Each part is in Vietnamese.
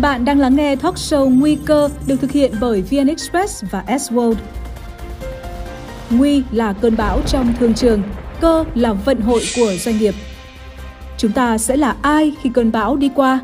Bạn đang lắng nghe talk show Nguy cơ được thực hiện bởi VN Express và S-World. Nguy là cơn bão trong thương trường, cơ là vận hội của doanh nghiệp. Chúng ta sẽ là ai khi cơn bão đi qua?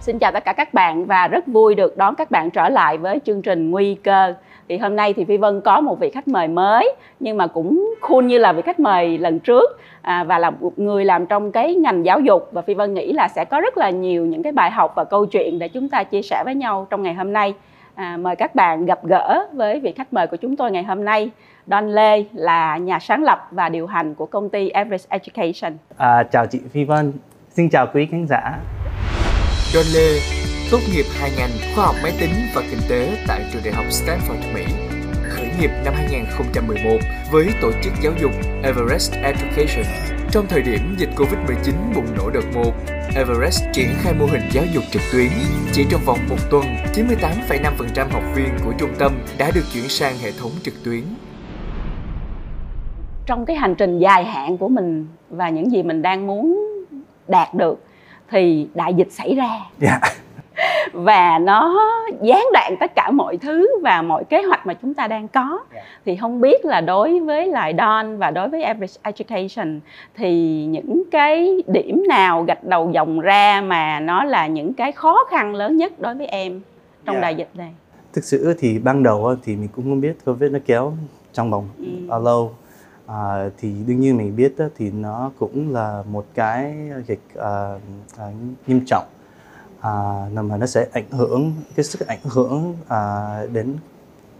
Xin chào tất cả các bạn và rất vui được đón các bạn trở lại với chương trình Nguy cơ. Thì hôm nay thì Phi Vân có một vị khách mời mới nhưng mà cũng cool như là vị khách mời lần trước à, và là một người làm trong cái ngành giáo dục và Phi Vân nghĩ là sẽ có rất là nhiều những cái bài học và câu chuyện để chúng ta chia sẻ với nhau trong ngày hôm nay. À, mời các bạn gặp gỡ với vị khách mời của chúng tôi ngày hôm nay. Don Lê là nhà sáng lập và điều hành của công ty Everest Education. À, chào chị Phi Vân, xin chào quý khán giả. Don Lê tốt nghiệp hai ngành khoa học máy tính và kinh tế tại trường đại học Stanford, Mỹ. Khởi nghiệp năm 2011 với tổ chức giáo dục Everest Education. Trong thời điểm dịch Covid-19 bùng nổ đợt 1, Everest triển khai mô hình giáo dục trực tuyến. Chỉ trong vòng một tuần, 98,5% học viên của trung tâm đã được chuyển sang hệ thống trực tuyến. Trong cái hành trình dài hạn của mình và những gì mình đang muốn đạt được thì đại dịch xảy ra. Dạ. và nó gián đoạn tất cả mọi thứ và mọi kế hoạch mà chúng ta đang có Yeah. thì không biết là đối với lại Don và đối với Average Education thì những cái điểm nào gạch đầu dòng ra mà nó là những cái khó khăn lớn nhất đối với em trong Yeah. đại dịch này Thực sự thì ban đầu thì mình cũng không biết Covid nó kéo trong vòng Ừ. lâu. À, thì đương nhiên mình biết thì nó cũng là một cái dịch à, à, nghiêm trọng à, mà nó sẽ ảnh hưởng cái sức ảnh hưởng à, đến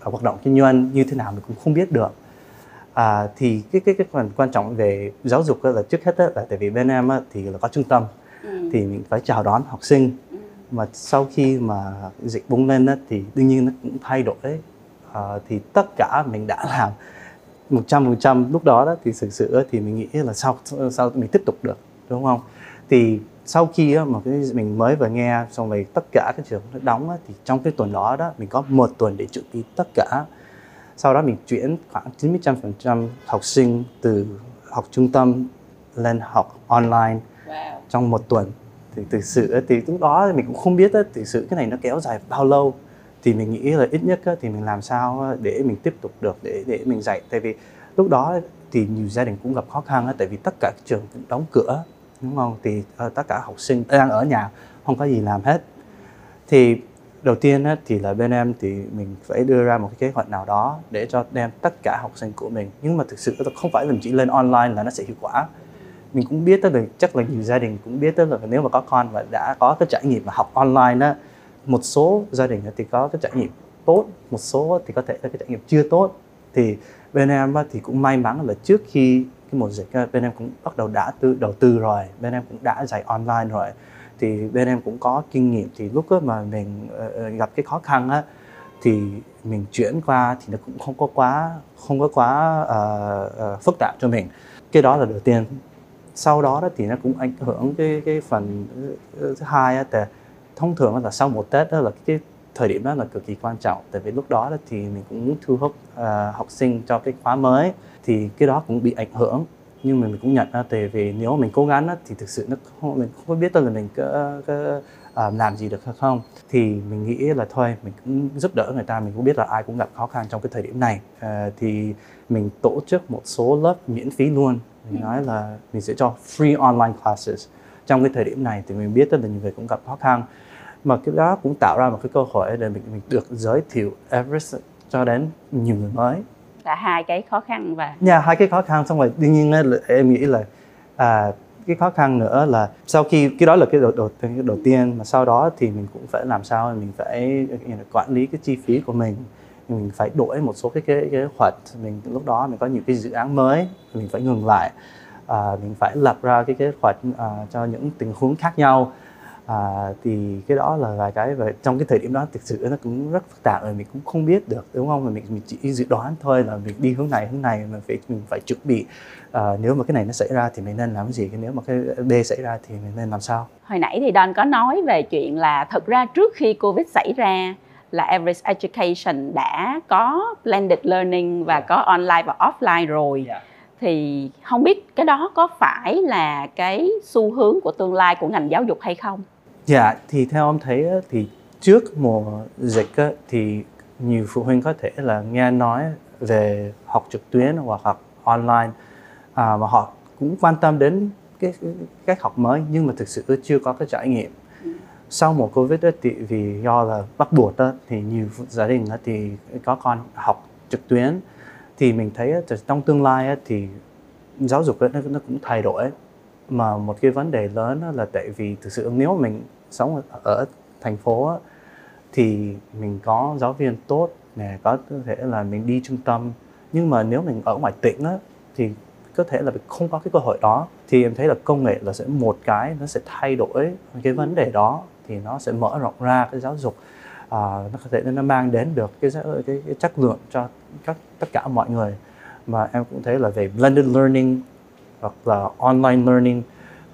hoạt động kinh doanh như thế nào mình cũng không biết được. À, thì cái cái cái phần quan trọng về giáo dục là trước hết là tại vì bên em thì là có trung tâm ừ. thì mình phải chào đón học sinh Ừ. mà sau khi mà dịch bùng lên thì đương nhiên nó cũng thay đổi à, thì tất cả mình đã làm một trăm phần trăm lúc đó đó thì thực sự á, thì mình nghĩ là sao sao mình tiếp tục được đúng không thì sau khi á, mà cái mình mới vừa nghe xong rồi tất cả các trường nó đóng á, thì trong cái tuần đó đó mình có một tuần để chuẩn bị tất cả. Sau đó mình chuyển khoảng 90% học sinh từ học trung tâm lên học online wow. trong một tuần. Thì thực sự thì lúc đó mình cũng không biết thực sự cái này nó kéo dài bao lâu. Thì mình nghĩ là ít nhất thì mình làm sao để mình tiếp tục được để để mình dạy. Tại vì lúc đó thì nhiều gia đình cũng gặp khó khăn tại vì tất cả các trường cũng đóng cửa đúng không? Thì uh, tất cả học sinh đang ở nhà không có gì làm hết. Thì đầu tiên á, thì là bên em thì mình phải đưa ra một cái kế hoạch nào đó để cho đem tất cả học sinh của mình. Nhưng mà thực sự không phải là mình chỉ lên online là nó sẽ hiệu quả. Mình cũng biết tới là chắc là nhiều gia đình cũng biết tới là nếu mà có con và đã có cái trải nghiệm mà học online đó một số gia đình thì có cái trải nghiệm tốt một số thì có thể là cái trải nghiệm chưa tốt. Thì bên em thì cũng may mắn là trước khi cái mùa dịch bên em cũng bắt đầu đã tư đầu tư rồi bên em cũng đã dạy online rồi. Thì bên em cũng có kinh nghiệm thì lúc mà mình ờ, ờ, gặp cái khó khăn á thì mình chuyển qua thì nó cũng không có quá không có quá uh, uh, phức tạp cho mình. Cái đó là đầu tiên. Sau đó, đó thì nó cũng ảnh hưởng cái cái phần thứ hai á, thì thông thường là sau một tết đó là cái thời điểm đó là cực kỳ quan trọng. Tại vì lúc đó, đó thì mình cũng muốn thu hút uh, học sinh cho cái khóa mới thì cái đó cũng bị ảnh hưởng. Nhưng mà mình cũng nhận ra tại vì nếu mình cố gắng á, thì thực sự nó không mình không biết là mình có, có à, làm gì được hay không. Thì mình nghĩ là thôi mình cũng giúp đỡ người ta mình cũng biết là ai cũng gặp khó khăn trong cái thời điểm này. À, thì mình tổ chức một số lớp miễn phí luôn. Mình nói là mình sẽ cho free online classes. Trong cái thời điểm này thì mình biết rất là nhiều người cũng gặp khó khăn. Mà cái đó cũng tạo ra một cái cơ hội để mình mình được giới thiệu Everest cho đến nhiều người mới là hai cái khó khăn và Nhà hai cái khó khăn xong rồi đương nhiên á, là em nghĩ là à, cái khó khăn nữa là sau khi cái đó là cái đầu, đầu, cái đầu tiên mà sau đó thì mình cũng phải làm sao mình phải you know, quản lý cái chi phí của mình. Mình phải đổi một số cái kế kế hoạch mình lúc đó mình có những cái dự án mới mình phải ngừng lại. À, mình phải lập ra cái kế hoạch à, cho những tình huống khác nhau à, thì cái đó là vài cái và trong cái thời điểm đó thực sự nó cũng rất phức tạp rồi mình cũng không biết được đúng không? Mà mình mình chỉ dự đoán thôi là mình đi hướng này hướng này mà phải mình phải chuẩn bị à, nếu mà cái này nó xảy ra thì mình nên làm gì? Nếu mà cái B xảy ra thì mình nên làm sao? Hồi nãy thì Don có nói về chuyện là thật ra trước khi Covid xảy ra là Everest Education đã có blended learning và Yeah. có online và offline rồi. Thì không biết cái đó có phải là cái xu hướng của tương lai của ngành giáo dục hay không Dạ, thì theo ông thấy thì trước mùa dịch thì nhiều phụ huynh có thể là nghe nói về học trực tuyến hoặc học online à, và họ cũng quan tâm đến cái, cách học mới nhưng mà thực sự chưa có cái trải nghiệm. Sau mùa covid đó, thì vì do là bắt buộc đó, thì nhiều gia đình đó, thì có con học trực tuyến. Thì mình thấy đó, trong tương lai đó, thì giáo dục đó, nó, nó cũng thay đổi. Mà một cái vấn đề lớn đó là tại vì thực sự nếu mình sống ở thành phố thì mình có giáo viên tốt nè có thể là mình đi trung tâm. Nhưng mà nếu mình ở ngoài tỉnh á, thì có thể là mình không có cái cơ hội đó. Thì em thấy là công nghệ là sẽ một cái nó sẽ thay đổi cái vấn đề đó thì nó sẽ mở rộng ra cái giáo dục à, nó có thể nó mang đến được cái, cái, cái chất lượng cho các tất cả mọi người. Mà em cũng thấy là về blended learning hoặc là online learning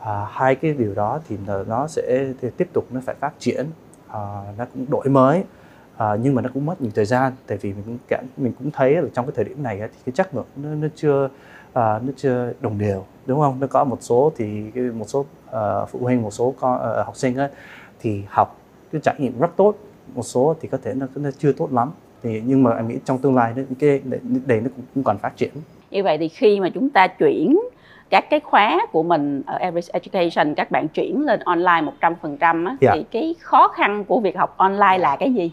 à, hai cái điều đó thì nó sẽ tiếp tục nó phải phát triển. À, nó cũng đổi mới. À, nhưng mà nó cũng mất nhiều thời gian tại vì mình cũng cảm mình cũng thấy là trong cái thời điểm này thì cái chất lượng nó, nó chưa à, nó chưa đồng đều đúng không? Nó có một số thì một số uh, phụ huynh một số con uh, học sinh ấy, thì học cái trải nghiệm rất tốt. Một số thì có thể nó, nó chưa tốt lắm. Thì nhưng mà em nghĩ trong tương lai cái đề nó cũng, cũng còn phát triển. Như vậy thì khi mà chúng ta chuyển các cái khóa của mình ở Everest Education các bạn chuyển lên online 100% á, yeah. thì cái khó khăn của việc học online là cái gì?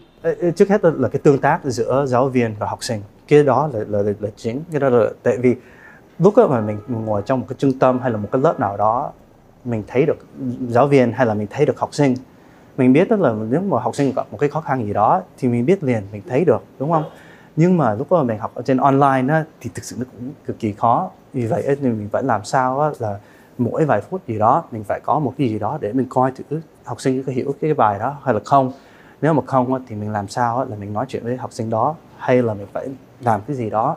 Trước hết là cái tương tác giữa giáo viên và học sinh. Cái đó là là, là, là chính. Cái đó là tại vì lúc mà mình ngồi trong một cái trung tâm hay là một cái lớp nào đó mình thấy được giáo viên hay là mình thấy được học sinh mình biết đó là nếu mà học sinh gặp một cái khó khăn gì đó thì mình biết liền mình thấy được đúng không nhưng mà lúc mà mình học ở trên online á, thì thực sự nó cũng cực kỳ khó. Vì vậy thì mình phải làm sao á, là mỗi vài phút gì đó mình phải có một cái gì đó để mình coi thử học sinh có hiểu cái bài đó hay là không. Nếu mà không á, thì mình làm sao á, là mình nói chuyện với học sinh đó hay là mình phải làm cái gì đó.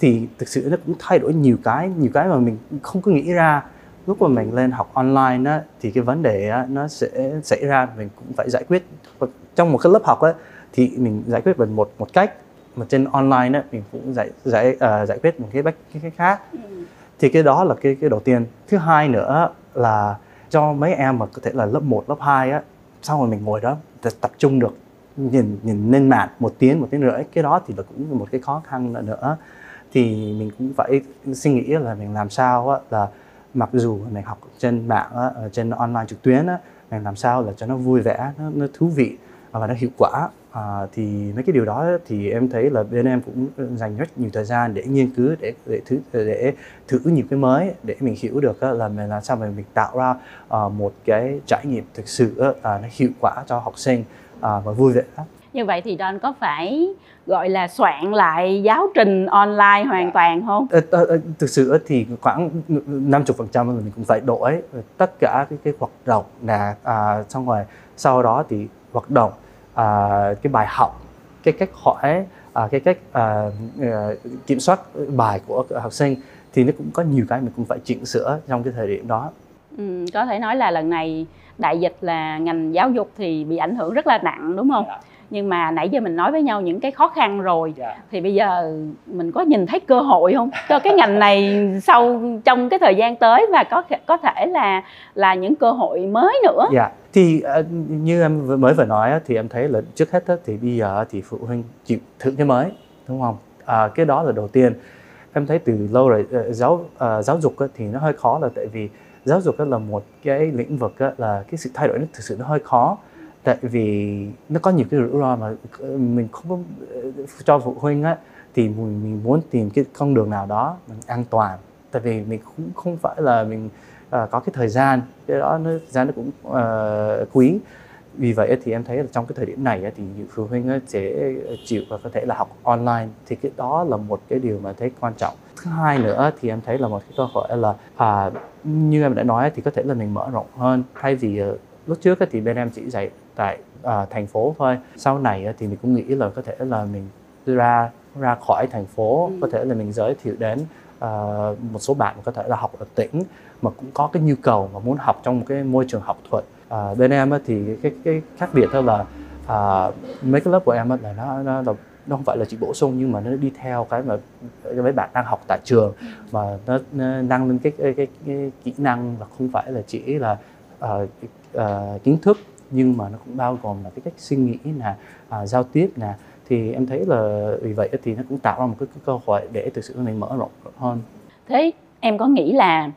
Thì thực sự nó cũng thay đổi nhiều cái nhiều cái mà mình không có nghĩ ra. Lúc mà mình lên học online á, thì cái vấn đề á, nó sẽ xảy ra mình cũng phải giải quyết. Trong một cái lớp học á, thì mình giải quyết bằng một một cách mà trên online á, mình cũng giải giải uh, giải quyết một cái cách cái khác. Ừ. thì cái đó là cái cái đầu tiên. Thứ hai nữa là cho mấy em mà có thể là lớp 1, lớp 2 á sau rồi mình ngồi đó tập trung được nhìn nhìn lên mạng một tiếng một tiếng rưỡi cái đó thì là cũng một cái khó khăn nữa. Thì mình cũng phải suy nghĩ là mình làm sao á, là mặc dù mình học trên mạng á, trên online trực tuyến á, mình làm sao là cho nó vui vẻ nó, nó thú vị và nó hiệu quả à, thì mấy cái điều đó thì em thấy là bên em cũng dành rất nhiều thời gian để nghiên cứu để để thử để thử nhiều cái mới để mình hiểu được là mình làm sao mà mình tạo ra uh, một cái trải nghiệm thực sự uh, nó hiệu quả cho học sinh uh, và vui vẻ như vậy thì Don có phải gọi là soạn lại giáo trình online hoàn dạ. toàn không? À, à, thực sự thì khoảng 50 phần trăm mình cũng phải đổi tất cả cái cái hoạt động là à, xong rồi sau đó thì hoạt động à, cái bài học cái cách hỏi à, cái cách à, à, kiểm soát bài của học sinh thì nó cũng có nhiều cái mình cũng phải chỉnh sửa trong cái thời điểm đó. Ừ, có thể nói là lần này đại dịch là ngành giáo dục thì bị ảnh hưởng rất là nặng đúng không? Yeah dạ nhưng mà nãy giờ mình nói với nhau những cái khó khăn rồi yeah. Dạ. thì bây giờ mình có nhìn thấy cơ hội không cho cái ngành này sau trong cái thời gian tới và có có thể là là những cơ hội mới nữa dạ yeah thì ờ, như em mới vừa nói thì em thấy là trước hết thì bây giờ thì phụ huynh chịu thử cái mới đúng không? À, cái đó là đầu tiên. Em thấy từ lâu rồi ờ, giáo ờ, giáo dục thì nó hơi khó là tại vì giáo dục là một cái lĩnh vực là cái sự thay đổi nó thực sự nó hơi khó. Tại vì nó có nhiều cái rủi ro mà mình không có cho phụ huynh á thì mình, mình muốn tìm cái con đường nào đó mình an toàn. Tại vì mình cũng không phải là mình uh, có cái thời gian cái đó nó thời gian nó cũng uh, quý. Vì vậy thì em thấy là trong cái thời điểm này thì phụ huynh sẽ chịu và có thể là học online. Thì cái đó là một cái điều mà thấy quan trọng. Thứ hai nữa thì em thấy là một cái cơ hội là à, như em đã nói thì có thể là mình mở rộng hơn. Thay vì uh, lúc trước thì bên em chỉ dạy tại uh, thành phố thôi. Sau này thì mình cũng nghĩ là có thể là mình ra ra khỏi thành phố ừ. có thể là mình giới thiệu đến uh, một số bạn có thể là học ở tỉnh mà cũng có cái nhu cầu mà muốn học trong một cái môi trường học thuật. Uh, bên em thì cái cái khác biệt đó là uh, mấy cái lớp của em là nó, nó là nó không phải là chỉ bổ sung nhưng mà nó đi theo cái mà mấy bạn đang học tại trường mà nó, nó nâng lên cái, cái, cái, cái kỹ năng và không phải là chỉ là uh, uh, kiến thức nhưng mà nó cũng bao gồm là cái cách suy nghĩ là uh, giao tiếp là thì em thấy là vì vậy thì nó cũng tạo ra một cái, cái cơ hội để thực sự mình mở rộng hơn thế em có nghĩ là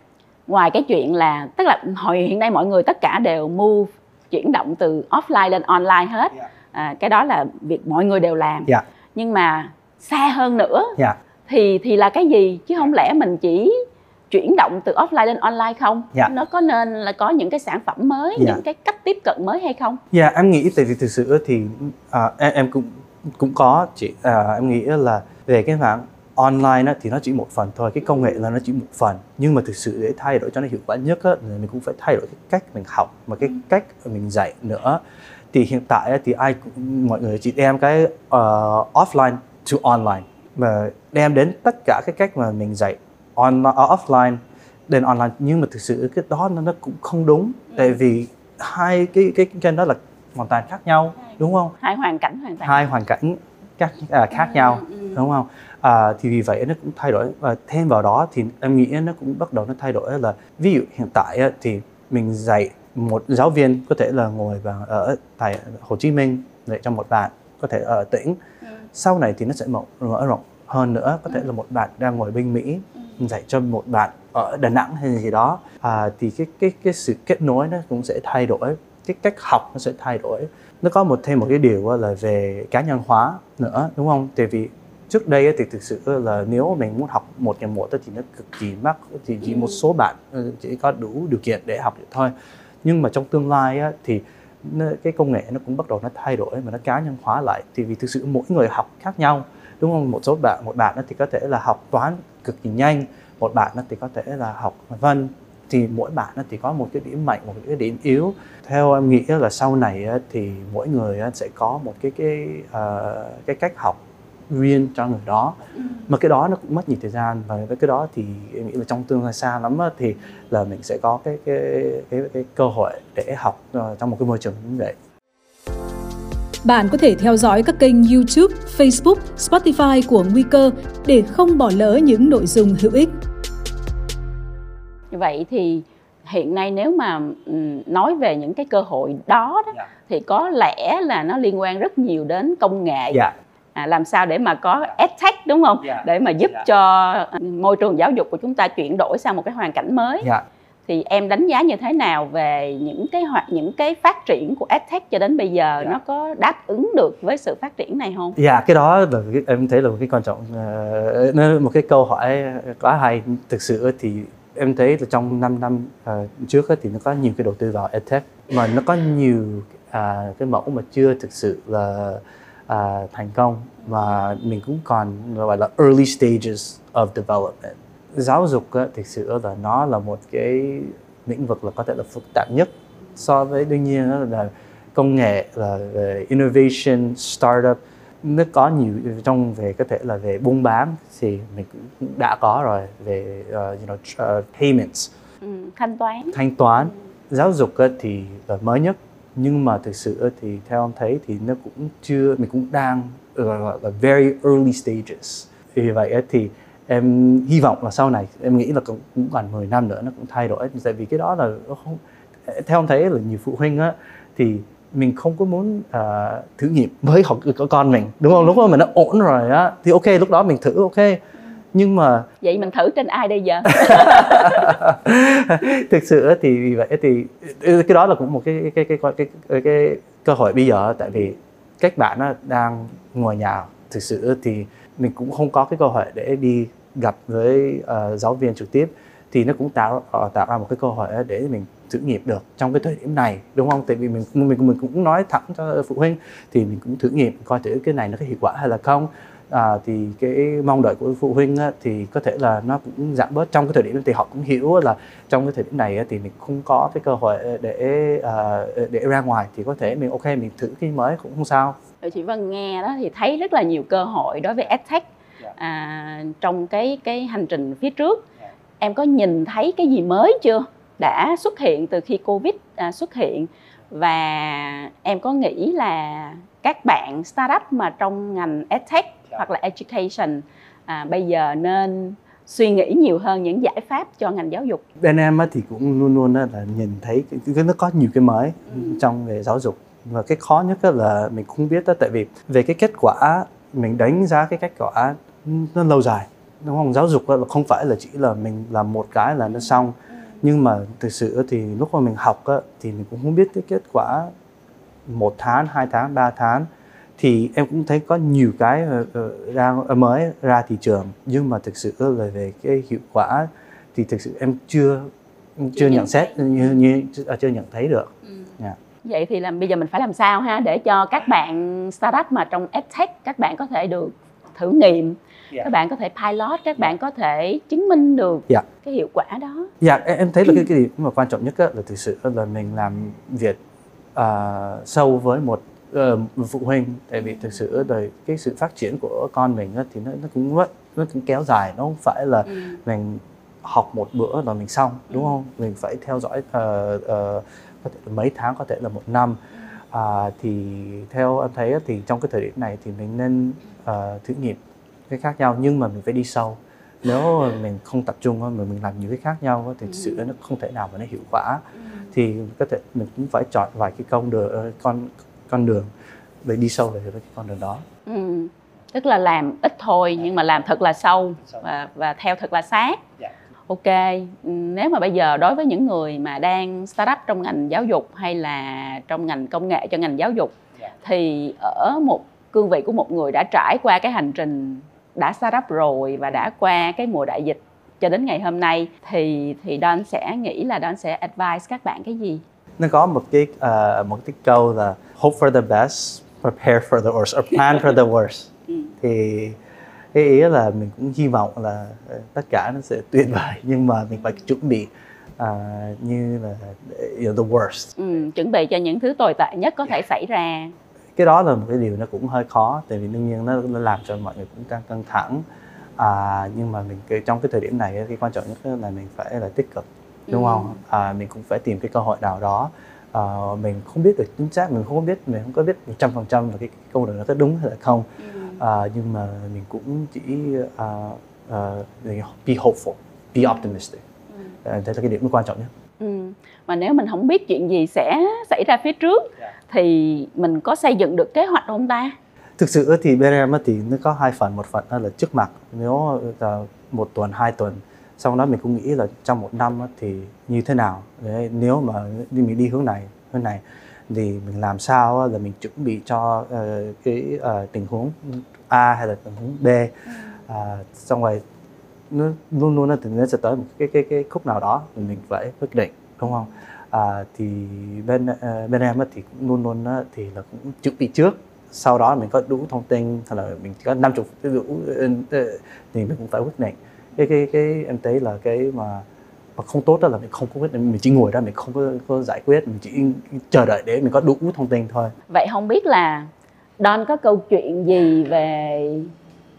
ngoài cái chuyện là tức là hồi hiện nay mọi người tất cả đều move chuyển động từ offline lên online hết Dạ. à, cái đó là việc mọi người đều làm Dạ. nhưng mà xa hơn nữa Dạ. thì thì là cái gì chứ không lẽ mình chỉ chuyển động từ offline lên online không Dạ. nó có nên là có những cái sản phẩm mới Dạ. những cái cách tiếp cận mới hay không Dạ em nghĩ tại vì thực sự thì à, em, em cũng cũng có chị à, em nghĩ là về cái mảng online á, thì nó chỉ một phần thôi cái công nghệ là nó chỉ một phần. Nhưng mà thực sự để thay đổi cho nó hiệu quả nhất á, là mình cũng phải thay đổi cái cách mình học và cái cách mình dạy nữa. Thì hiện tại á, thì ai mọi người chỉ đem cái ờ, offline to online mà đem đến tất cả cái cách mà mình dạy on, uh, offline đến online. Nhưng mà thực sự cái đó nó, nó cũng không đúng. Tại vì hai cái cái cái đó là hoàn toàn khác nhau đúng không? Hai hoàn cảnh hoàn toàn. Hai hoàn cảnh khác à, khác nhau đúng không? À, thì vì vậy nó cũng thay đổi. Và thêm vào đó thì em nghĩ nó cũng bắt đầu nó thay đổi là ví dụ hiện tại thì mình dạy một giáo viên có thể là ngồi vào ở tại Hồ Chí Minh dạy cho một bạn có thể ở tỉnh. Sau này thì nó sẽ mở, mở rộng hơn nữa có thể là một bạn đang ngồi bên Mỹ dạy cho một bạn ở Đà Nẵng hay gì đó. À, thì cái cái cái sự kết nối nó cũng sẽ thay đổi cái cách học nó sẽ thay đổi nó có một thêm một cái điều là về cá nhân hóa nữa, đúng không? Tại vì trước đây thì thực sự là nếu mình muốn học một ngày một thì nó cực kỳ mắc, thì chỉ một số bạn ừ, chỉ có đủ điều kiện để học được thôi. Nhưng mà trong tương lai thì cái công nghệ nó cũng bắt đầu nó thay đổi mà nó cá nhân hóa lại. Thì vì thực sự mỗi người học khác nhau, đúng không? Một số bạn, một bạn thì có thể là học toán cực kỳ nhanh, một bạn thì có thể là học văn thì mỗi bạn thì có một cái điểm mạnh một cái điểm yếu. Theo em nghĩ là sau này thì mỗi người sẽ có một cái cái ờ, cái cách học riêng cho người đó. Mà cái đó nó cũng mất nhiều thời gian và với cái đó thì em nghĩ là trong tương lai xa lắm thì là mình sẽ có cái cái cái, cái cơ hội để học ờ, trong một cái môi trường như vậy. Bạn có thể theo dõi các kênh YouTube, Facebook, Spotify của Nguy cơ để không bỏ lỡ những nội dung hữu ích. Vậy thì hiện nay nếu mà ừm, nói về những cái cơ hội đó, đó Dạ. thì có lẽ là nó liên quan rất nhiều đến công nghệ. Dạ. À, làm sao để mà có edtech đúng không? Dạ. để mà giúp Dạ. cho à, môi trường giáo dục của chúng ta chuyển đổi sang một cái hoàn cảnh mới. Dạ. Thì em đánh giá như thế nào về những cái hoạt những cái phát triển của edtech cho đến bây giờ? Dạ. nó có đáp ứng được với sự phát triển này không? Dạ cái đó là em thấy là một cái quan trọng. Ờ, một cái câu hỏi quá hay. Thực sự thì em thấy là trong 5 năm uh, trước ấy, thì nó có nhiều cái đầu tư vào edtech mà nó có nhiều uh, cái mẫu mà chưa thực sự là uh, thành công và mình cũng còn gọi là early stages of development. Giáo dục ấy, thực sự là nó là một cái lĩnh vực là có thể là phức tạp nhất so với đương nhiên đó là công nghệ là innovation startup nó có nhiều trong về có thể là về buôn bán thì mình cũng đã có rồi về uh, you know uh, payments. Ừ, thanh toán. Thanh toán. Giáo dục thì là mới nhất nhưng mà thực sự thì theo ông thấy thì nó cũng chưa mình cũng đang gọi là, là very early stages. Vì vậy thì em hy vọng là sau này em nghĩ là cũng, cũng còn 10 năm nữa nó cũng thay đổi tại vì cái đó là nó không theo ông thấy là nhiều phụ huynh á thì mình không có muốn à, thử nghiệm với học của con mình. Đúng không? Lúc đó mình nó ổn rồi á thì ok lúc đó mình thử ok. Nhưng mà vậy mình thử trên ai đây giờ? Thực sự thì vì vậy thì cái đó là cũng một cái cái cái cái cái, cái, cái cơ hội bây giờ tại vì các bạn á, đang ngồi nhà. Thực sự thì mình cũng không có cái cơ hội để đi gặp với ờ, giáo viên trực tiếp thì nó cũng tạo ờ, tạo ra một cái cơ hội để mình thử nghiệm được trong cái thời điểm này đúng không? Tại vì mình mình mình cũng nói thẳng cho phụ huynh thì mình cũng thử nghiệm coi thử cái này nó có hiệu quả hay là không à, thì cái mong đợi của phụ huynh á, thì có thể là nó cũng giảm bớt trong cái thời điểm thì họ cũng hiểu là trong cái thời điểm này á, thì mình không có cái cơ hội để à, để ra ngoài thì có thể mình ok mình thử cái mới cũng không sao chị Vân nghe đó thì thấy rất là nhiều cơ hội đối với edtech Dạ. à, trong cái cái hành trình phía trước. Em có nhìn thấy cái gì mới chưa? Đã xuất hiện từ khi covid à, xuất hiện. Và em có nghĩ là các bạn startup mà trong ngành edtech Dạ. hoặc là education à, bây giờ nên suy nghĩ nhiều hơn những giải pháp cho ngành giáo dục? Bên em thì cũng luôn luôn là nhìn thấy cái nó có nhiều cái mới trong về giáo dục. Và cái khó nhất là mình không biết đó tại vì về cái kết quả mình đánh giá cái kết quả nó lâu dài đúng không giáo dục là không phải là chỉ là mình làm một cái là nó xong nhưng mà thực sự thì lúc mà mình học á, thì mình cũng không biết cái kết quả một tháng hai tháng ba tháng thì em cũng thấy có nhiều cái ra mới ra thị trường nhưng mà thực sự là về cái hiệu quả thì thực sự em chưa chưa nhận xét như, như chưa nhận thấy được. Ừ. Yeah. Dạ. Vậy thì làm bây giờ mình phải làm sao ha để cho các bạn startup mà trong edtech các bạn có thể được thử nghiệm yeah. Dạ. các bạn có thể pilot các bạn có thể chứng minh được yeah. Dạ. cái hiệu quả đó dạ yeah, em thấy là cái cái mà quan trọng nhất là thực sự là mình làm việc uh, sâu với một uh, phụ huynh tại vì thực sự là cái sự phát triển của con mình á, thì nó nó cũng rất nó cũng kéo dài nó không phải là ừ. mình học một bữa rồi mình xong đúng ừ. không mình phải theo dõi uh, uh, có thể là mấy tháng có thể là một năm à, thì theo em thấy thì trong cái thời điểm này thì mình nên uh, thử nghiệm cái khác nhau nhưng mà mình phải đi sâu. Nếu mình không tập trung mà mình làm nhiều cái khác nhau thì sự nó không thể nào mà nó hiệu quả. Thì có thể mình cũng phải chọn vài cái con đường con con đường để đi sâu về cái con đường đó. Ừ. tức là làm ít thôi nhưng mà làm thật là sâu và và theo thật là sát. Yeah. ok. Nếu mà bây giờ đối với những người mà đang start up trong ngành giáo dục hay là trong ngành công nghệ cho ngành giáo dục thì ở một cương vị của một người đã trải qua cái hành trình đã start up rồi và đã qua cái mùa đại dịch cho đến ngày hôm nay thì thì Don sẽ nghĩ là Don sẽ advise các bạn cái gì? Nó có một cái uh, một cái câu là hope for the best, prepare for the worst, or plan for the worst. Ừ. Thì cái ý là mình cũng hy vọng là ờ, tất cả nó sẽ tuyệt vời nhưng mà mình phải chuẩn bị uh, như là you know, the worst. Ừ, chuẩn bị cho những thứ tồi tệ nhất có thể xảy ra cái đó là một cái điều nó cũng hơi khó tại vì đương nhiên nó, nó làm cho mọi người cũng căng căng thẳng à, nhưng mà mình trong cái thời điểm này cái quan trọng nhất là mình phải là tích cực đúng ừ. không à, mình cũng phải tìm cái cơ hội nào đó à, mình không biết được chính xác mình không biết mình không có biết một trăm phần trăm là cái, cái câu đó nó có đúng hay là không ừ. à, nhưng mà mình cũng chỉ uh, uh, be hopeful be optimistic ừ. à, đây là cái điểm quan trọng nhất ừ. Mà nếu mình không biết chuyện gì sẽ xảy ra phía trước yeah. thì mình có xây dựng được kế hoạch không ta? Thực sự thì bên em thì nó có hai phần. Một phần là trước mặt nếu là một tuần hai tuần sau đó mình cũng nghĩ là trong một năm thì như thế nào? Đấy, nếu mà mình đi hướng này hướng này thì mình làm sao là mình chuẩn bị cho uh, cái uh, tình huống A hay là tình huống B. Uh, xong rồi nó luôn luôn thì nó sẽ tới một cái cái cái khúc nào đó thì mình phải quyết định đúng không? À, thì bên uh, bên em thì cũng luôn luôn thì là cũng chuẩn bị trước. Sau đó mình có đủ thông tin hay là mình có có 50 ví dụ thì mình cũng phải quyết định. Cái cái cái em thấy là cái mà mà không tốt đó là mình không có quyết định mình chỉ ngồi đó mình không có, có giải quyết mình chỉ chờ đợi để mình có đủ thông tin thôi. Vậy không biết là Don có câu chuyện gì về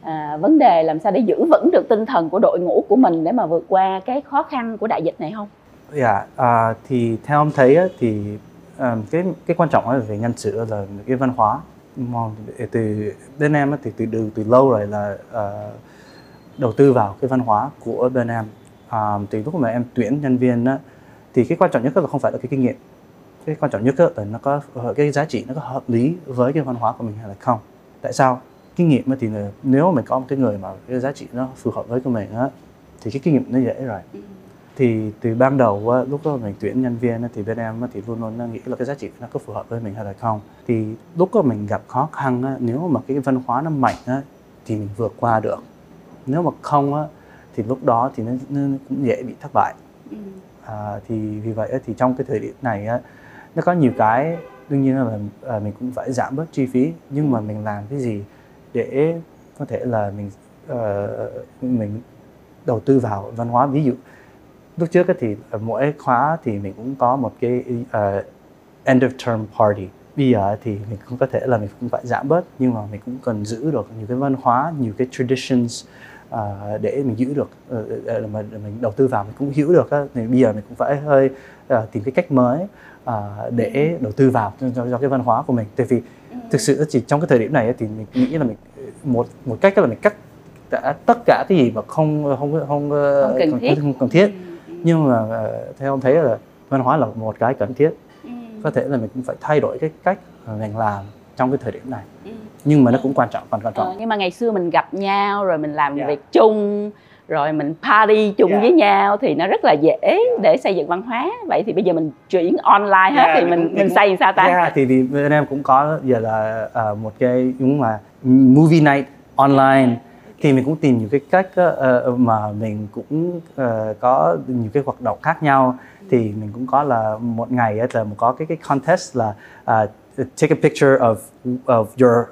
à, vấn đề làm sao để giữ vững được tinh thần của đội ngũ của mình để mà vượt qua cái khó khăn của đại dịch này không? Dạ, yeah, à, thì theo ông thấy á, thì à, cái cái quan trọng là về nhân sự là cái văn hóa. Mà từ bên em thì từ từ từ lâu rồi là uh, đầu tư vào cái văn hóa của bên em. Uh, từ lúc mà em tuyển nhân viên á, thì cái quan trọng nhất là không phải là cái kinh nghiệm. Cái quan trọng nhất là nó có ờ, cái giá trị nó có hợp lý với cái văn hóa của mình hay là không. Tại sao? Kinh nghiệm thì nếu mình có một cái người mà cái giá trị nó phù hợp với của mình á thì cái kinh nghiệm nó dễ rồi. Ừ thì từ ban đầu lúc đó mình tuyển nhân viên thì bên em thì luôn luôn nghĩ là cái giá trị nó có phù hợp với mình hay là không. Thì lúc đó mình gặp khó khăn nếu mà cái văn hóa nó mạnh thì mình vượt qua được. Nếu mà không thì lúc đó thì nó, nó cũng dễ bị thất bại. Ừ. à, thì vì vậy thì trong cái thời điểm này nó có nhiều cái đương nhiên là à, mình cũng phải giảm bớt chi phí nhưng mà mình làm cái gì để có thể là mình uh, mình đầu tư vào văn hóa. Ví dụ lúc trước thì mỗi khóa thì mình cũng có một cái uh, end of term party. Bây giờ thì mình cũng có thể là mình cũng phải giảm bớt nhưng mà mình cũng cần giữ được nhiều cái văn hóa nhiều cái traditions uh, để mình giữ được uh, mà mình đầu tư vào mình cũng hiểu được uh, thì bây giờ mình cũng phải hơi uh, tìm cái cách mới uh, để đầu tư vào cho, cho cái văn hóa của mình. Tại vì thực sự chỉ trong cái thời điểm này thì mình nghĩ là mình một một cách là mình cắt tất cả cái gì mà không không không không, cần thiết. không cần thiết. Ừ, ừ, nhưng mà ờ, theo ông thấy là văn hóa là một cái cần thiết. Ừ, có thể là mình cũng phải thay đổi cái cách mình làm trong cái thời điểm này. Ừ. nhưng mà nó cũng quan trọng còn quan Ờ, trọng nhưng mà ngày xưa mình gặp nhau rồi mình làm Dạ. việc chung rồi mình party chung Dạ. với nhau thì nó rất là dễ để xây dựng văn hóa. Vậy thì bây giờ mình chuyển online hết Dạ, thì mình mình mình xây làm sao ta? Yeah, thì bên em cũng có giờ là ờ, một cái đúng là movie night online thì mình cũng tìm nhiều cái cách uh, mà mình cũng uh, có nhiều cái hoạt động khác nhau. Thì mình cũng có là một ngày á, là có cái cái contest là uh, take a picture of of your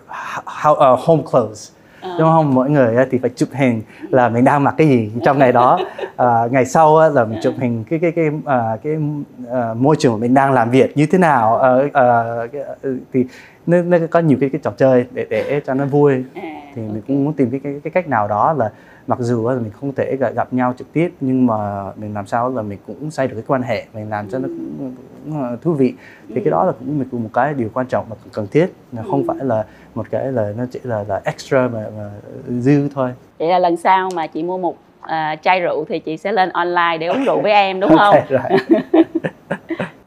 how, uh, home clothes. Ờ. đúng không? Mỗi người thì phải chụp hình là mình đang mặc cái gì trong ngày đó. À, ngày sau là mình chụp hình cái cái cái à, cái à, môi trường mà mình đang làm việc như thế nào. Ờ, ờ, cái- ờ, thì nó, nó có nhiều cái cái trò chơi để để cho nó vui. À, thì mình cũng muốn tìm cái cái, cái cách nào đó là mặc dù là mình không thể gặp, gặp nhau trực tiếp nhưng mà mình làm sao là mình cũng xây được cái quan hệ mình làm cho nó cũng, ờ, thú vị. Thì cái đó là cũng mình một cái điều quan trọng mà cần thiết. Là không phải là một cái là nó chỉ là là extra mà, mà dư thôi. Vậy là lần sau mà chị mua một à, chai rượu thì chị sẽ lên online để uống rượu với em đúng không? Ok, rồi.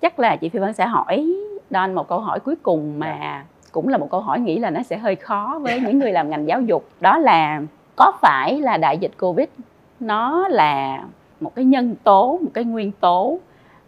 chắc là chị phi vân sẽ hỏi Don một câu hỏi cuối cùng mà cũng là một câu hỏi nghĩ là nó sẽ hơi khó với những người làm ngành giáo dục. Đó là có phải là đại dịch covid nó là một cái nhân tố một cái nguyên tố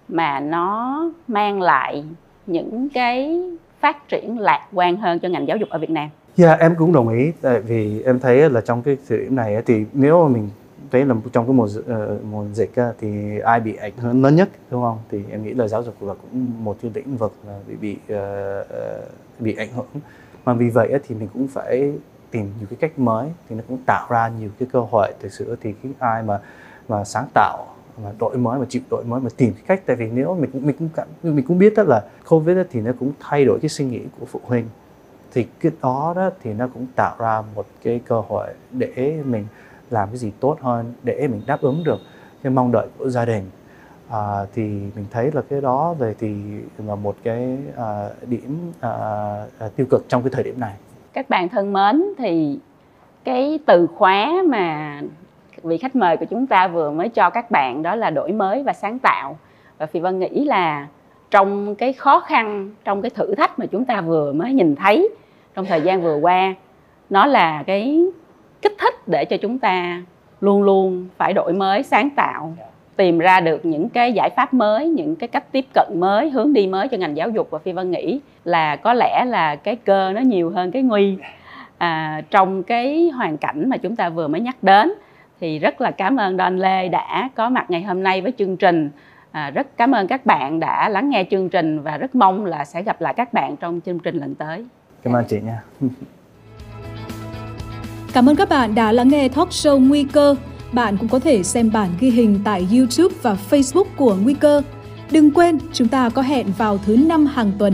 mà nó mang lại những cái phát triển lạc quan hơn cho ngành giáo dục ở Việt Nam Yeah, em cũng đồng ý tại vì em thấy là trong cái thời điểm này thì nếu mà mình thấy là trong cái mùa ờ, mùa dịch thì ai bị ảnh hưởng lớn nhất đúng không? Thì em nghĩ là giáo dục là cũng một cái lĩnh vực là bị bị ờ, ờ, bị ảnh hưởng. Mà vì vậy thì mình cũng phải tìm nhiều cái cách mới thì nó cũng tạo ra nhiều cái cơ hội thực sự thì cái ai mà mà sáng tạo mà đổi mới mà chịu đổi mới mà tìm cái cách tại vì nếu mình cũng mình cũng cảm mình cũng biết đó là covid á, thì nó cũng thay đổi cái suy nghĩ của phụ huynh. Thì cái đó đó thì nó cũng tạo ra một cái cơ hội để mình làm cái gì tốt hơn để mình đáp ứng được cái mong đợi của gia đình. À, thì mình thấy là cái đó về thì là một cái à, điểm à, à, tiêu cực trong cái thời điểm này. Các bạn thân mến thì cái từ khóa mà vị khách mời của chúng ta vừa mới cho các bạn đó là đổi mới và sáng tạo. Và phi vân nghĩ là trong cái khó khăn trong cái thử thách mà chúng ta vừa mới nhìn thấy trong thời gian vừa qua nó là cái kích thích để cho chúng ta luôn luôn phải đổi mới sáng tạo tìm ra được những cái giải pháp mới những cái cách tiếp cận mới hướng đi mới cho ngành giáo dục. Và phi vân nghĩ là có lẽ là cái cơ nó nhiều hơn cái nguy à, trong cái hoàn cảnh mà chúng ta vừa mới nhắc đến thì rất là cảm ơn Don Lê đã có mặt ngày hôm nay với chương trình à, rất cảm ơn các bạn đã lắng nghe chương trình và rất mong là sẽ gặp lại các bạn trong chương trình lần tới cảm ơn chị nha Cảm ơn các bạn đã lắng nghe talk show Nguy cơ. Bạn cũng có thể xem bản ghi hình tại YouTube và Facebook của Nguy cơ. Đừng quên, chúng ta có hẹn vào thứ năm hàng tuần.